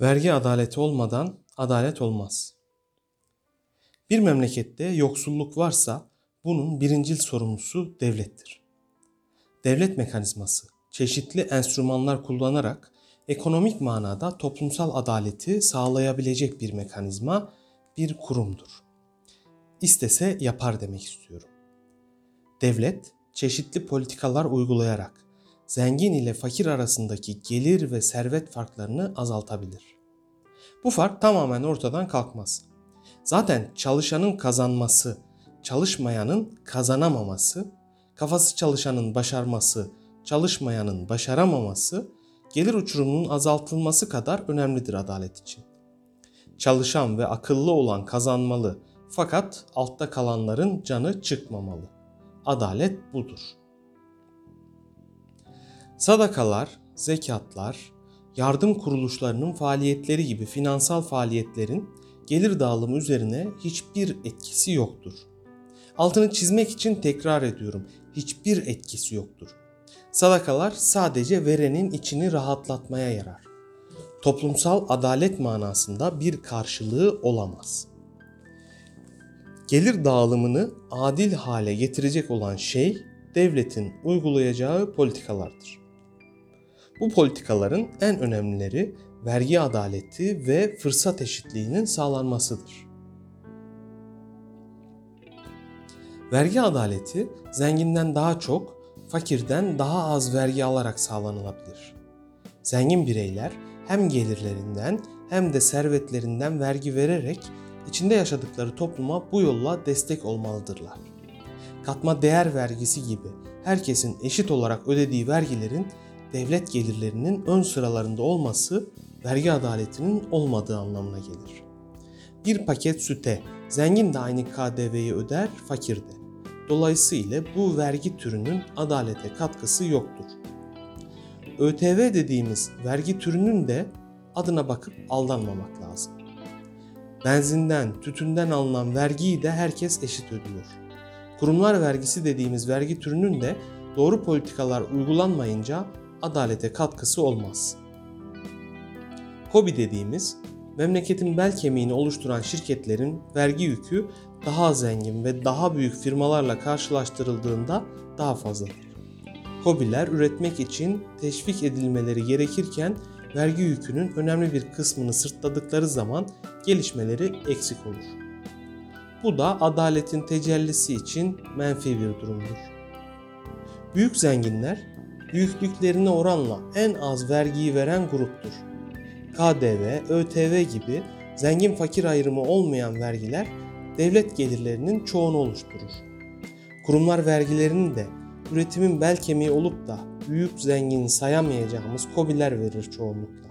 Vergi adaleti olmadan adalet olmaz. Bir memlekette yoksulluk varsa bunun birincil sorumlusu devlettir. Devlet mekanizması çeşitli enstrümanlar kullanarak ekonomik manada toplumsal adaleti sağlayabilecek bir mekanizma, bir kurumdur. İstese yapar demek istiyorum. Devlet çeşitli politikalar uygulayarak zengin ile fakir arasındaki gelir ve servet farklarını azaltabilir. Bu fark tamamen ortadan kalkmaz. Zaten çalışanın kazanması, çalışmayanın kazanamaması, kafası çalışanın başarması, çalışmayanın başaramaması, gelir uçurumunun azaltılması kadar önemlidir adalet için. Çalışan ve akıllı olan kazanmalı fakat altta kalanların canı çıkmamalı. Adalet budur. Sadakalar, zekatlar, yardım kuruluşlarının faaliyetleri gibi finansal faaliyetlerin gelir dağılımı üzerine hiçbir etkisi yoktur. Altını çizmek için tekrar ediyorum. Hiçbir etkisi yoktur. Sadakalar sadece verenin içini rahatlatmaya yarar. Toplumsal adalet manasında bir karşılığı olamaz. Gelir dağılımını adil hale getirecek olan şey devletin uygulayacağı politikalardır. Bu politikaların en önemlileri vergi adaleti ve fırsat eşitliğinin sağlanmasıdır. Vergi adaleti zenginden daha çok, fakirden daha az vergi alarak sağlanılabilir. Zengin bireyler hem gelirlerinden hem de servetlerinden vergi vererek içinde yaşadıkları topluma bu yolla destek olmalıdırlar. Katma değer vergisi gibi herkesin eşit olarak ödediği vergilerin devlet gelirlerinin ön sıralarında olması vergi adaletinin olmadığı anlamına gelir. Bir paket süte zengin de aynı KDV'yi öder, fakir de. Dolayısıyla bu vergi türünün adalete katkısı yoktur. ÖTV dediğimiz vergi türünün de adına bakıp aldanmamak lazım. Benzinden, tütünden alınan vergiyi de herkes eşit ödüyor. Kurumlar vergisi dediğimiz vergi türünün de doğru politikalar uygulanmayınca adalete katkısı olmaz. Kobi dediğimiz memleketin bel kemiğini oluşturan şirketlerin vergi yükü daha zengin ve daha büyük firmalarla karşılaştırıldığında daha fazladır. Kobiler üretmek için teşvik edilmeleri gerekirken vergi yükünün önemli bir kısmını sırtladıkları zaman gelişmeleri eksik olur. Bu da adaletin tecellisi için menfi bir durumdur. Büyük zenginler büyüklüklerine oranla en az vergiyi veren gruptur. KDV, ÖTV gibi zengin fakir ayrımı olmayan vergiler devlet gelirlerinin çoğunu oluşturur. Kurumlar vergilerini de üretimin bel kemiği olup da büyük zengin sayamayacağımız kobiler verir çoğunlukla.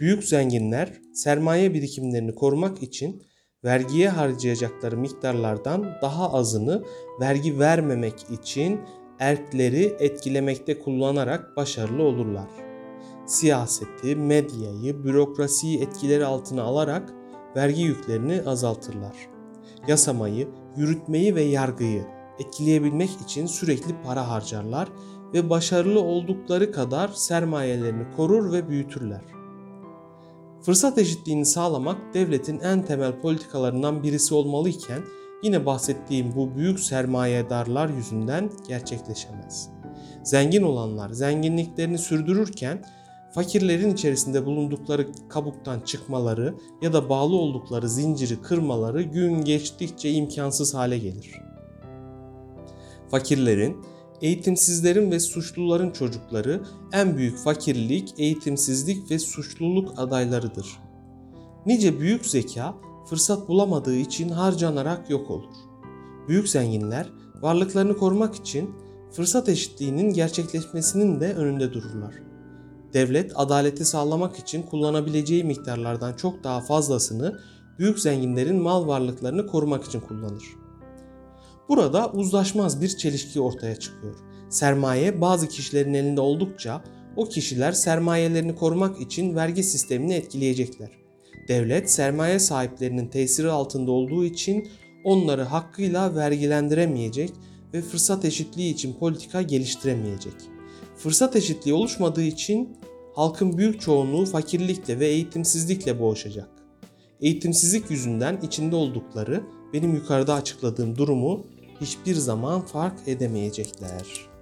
Büyük zenginler sermaye birikimlerini korumak için vergiye harcayacakları miktarlardan daha azını vergi vermemek için erkleri etkilemekte kullanarak başarılı olurlar. Siyaseti, medyayı, bürokrasiyi etkileri altına alarak vergi yüklerini azaltırlar. Yasamayı, yürütmeyi ve yargıyı etkileyebilmek için sürekli para harcarlar ve başarılı oldukları kadar sermayelerini korur ve büyütürler. Fırsat eşitliğini sağlamak devletin en temel politikalarından birisi olmalıyken yine bahsettiğim bu büyük sermayedarlar yüzünden gerçekleşemez. Zengin olanlar zenginliklerini sürdürürken fakirlerin içerisinde bulundukları kabuktan çıkmaları ya da bağlı oldukları zinciri kırmaları gün geçtikçe imkansız hale gelir. Fakirlerin, eğitimsizlerin ve suçluların çocukları en büyük fakirlik, eğitimsizlik ve suçluluk adaylarıdır. Nice büyük zeka fırsat bulamadığı için harcanarak yok olur. Büyük zenginler varlıklarını korumak için fırsat eşitliğinin gerçekleşmesinin de önünde dururlar. Devlet adaleti sağlamak için kullanabileceği miktarlardan çok daha fazlasını büyük zenginlerin mal varlıklarını korumak için kullanır. Burada uzlaşmaz bir çelişki ortaya çıkıyor. Sermaye bazı kişilerin elinde oldukça o kişiler sermayelerini korumak için vergi sistemini etkileyecekler. Devlet sermaye sahiplerinin tesiri altında olduğu için onları hakkıyla vergilendiremeyecek ve fırsat eşitliği için politika geliştiremeyecek. Fırsat eşitliği oluşmadığı için halkın büyük çoğunluğu fakirlikle ve eğitimsizlikle boğuşacak. Eğitimsizlik yüzünden içinde oldukları benim yukarıda açıkladığım durumu hiçbir zaman fark edemeyecekler.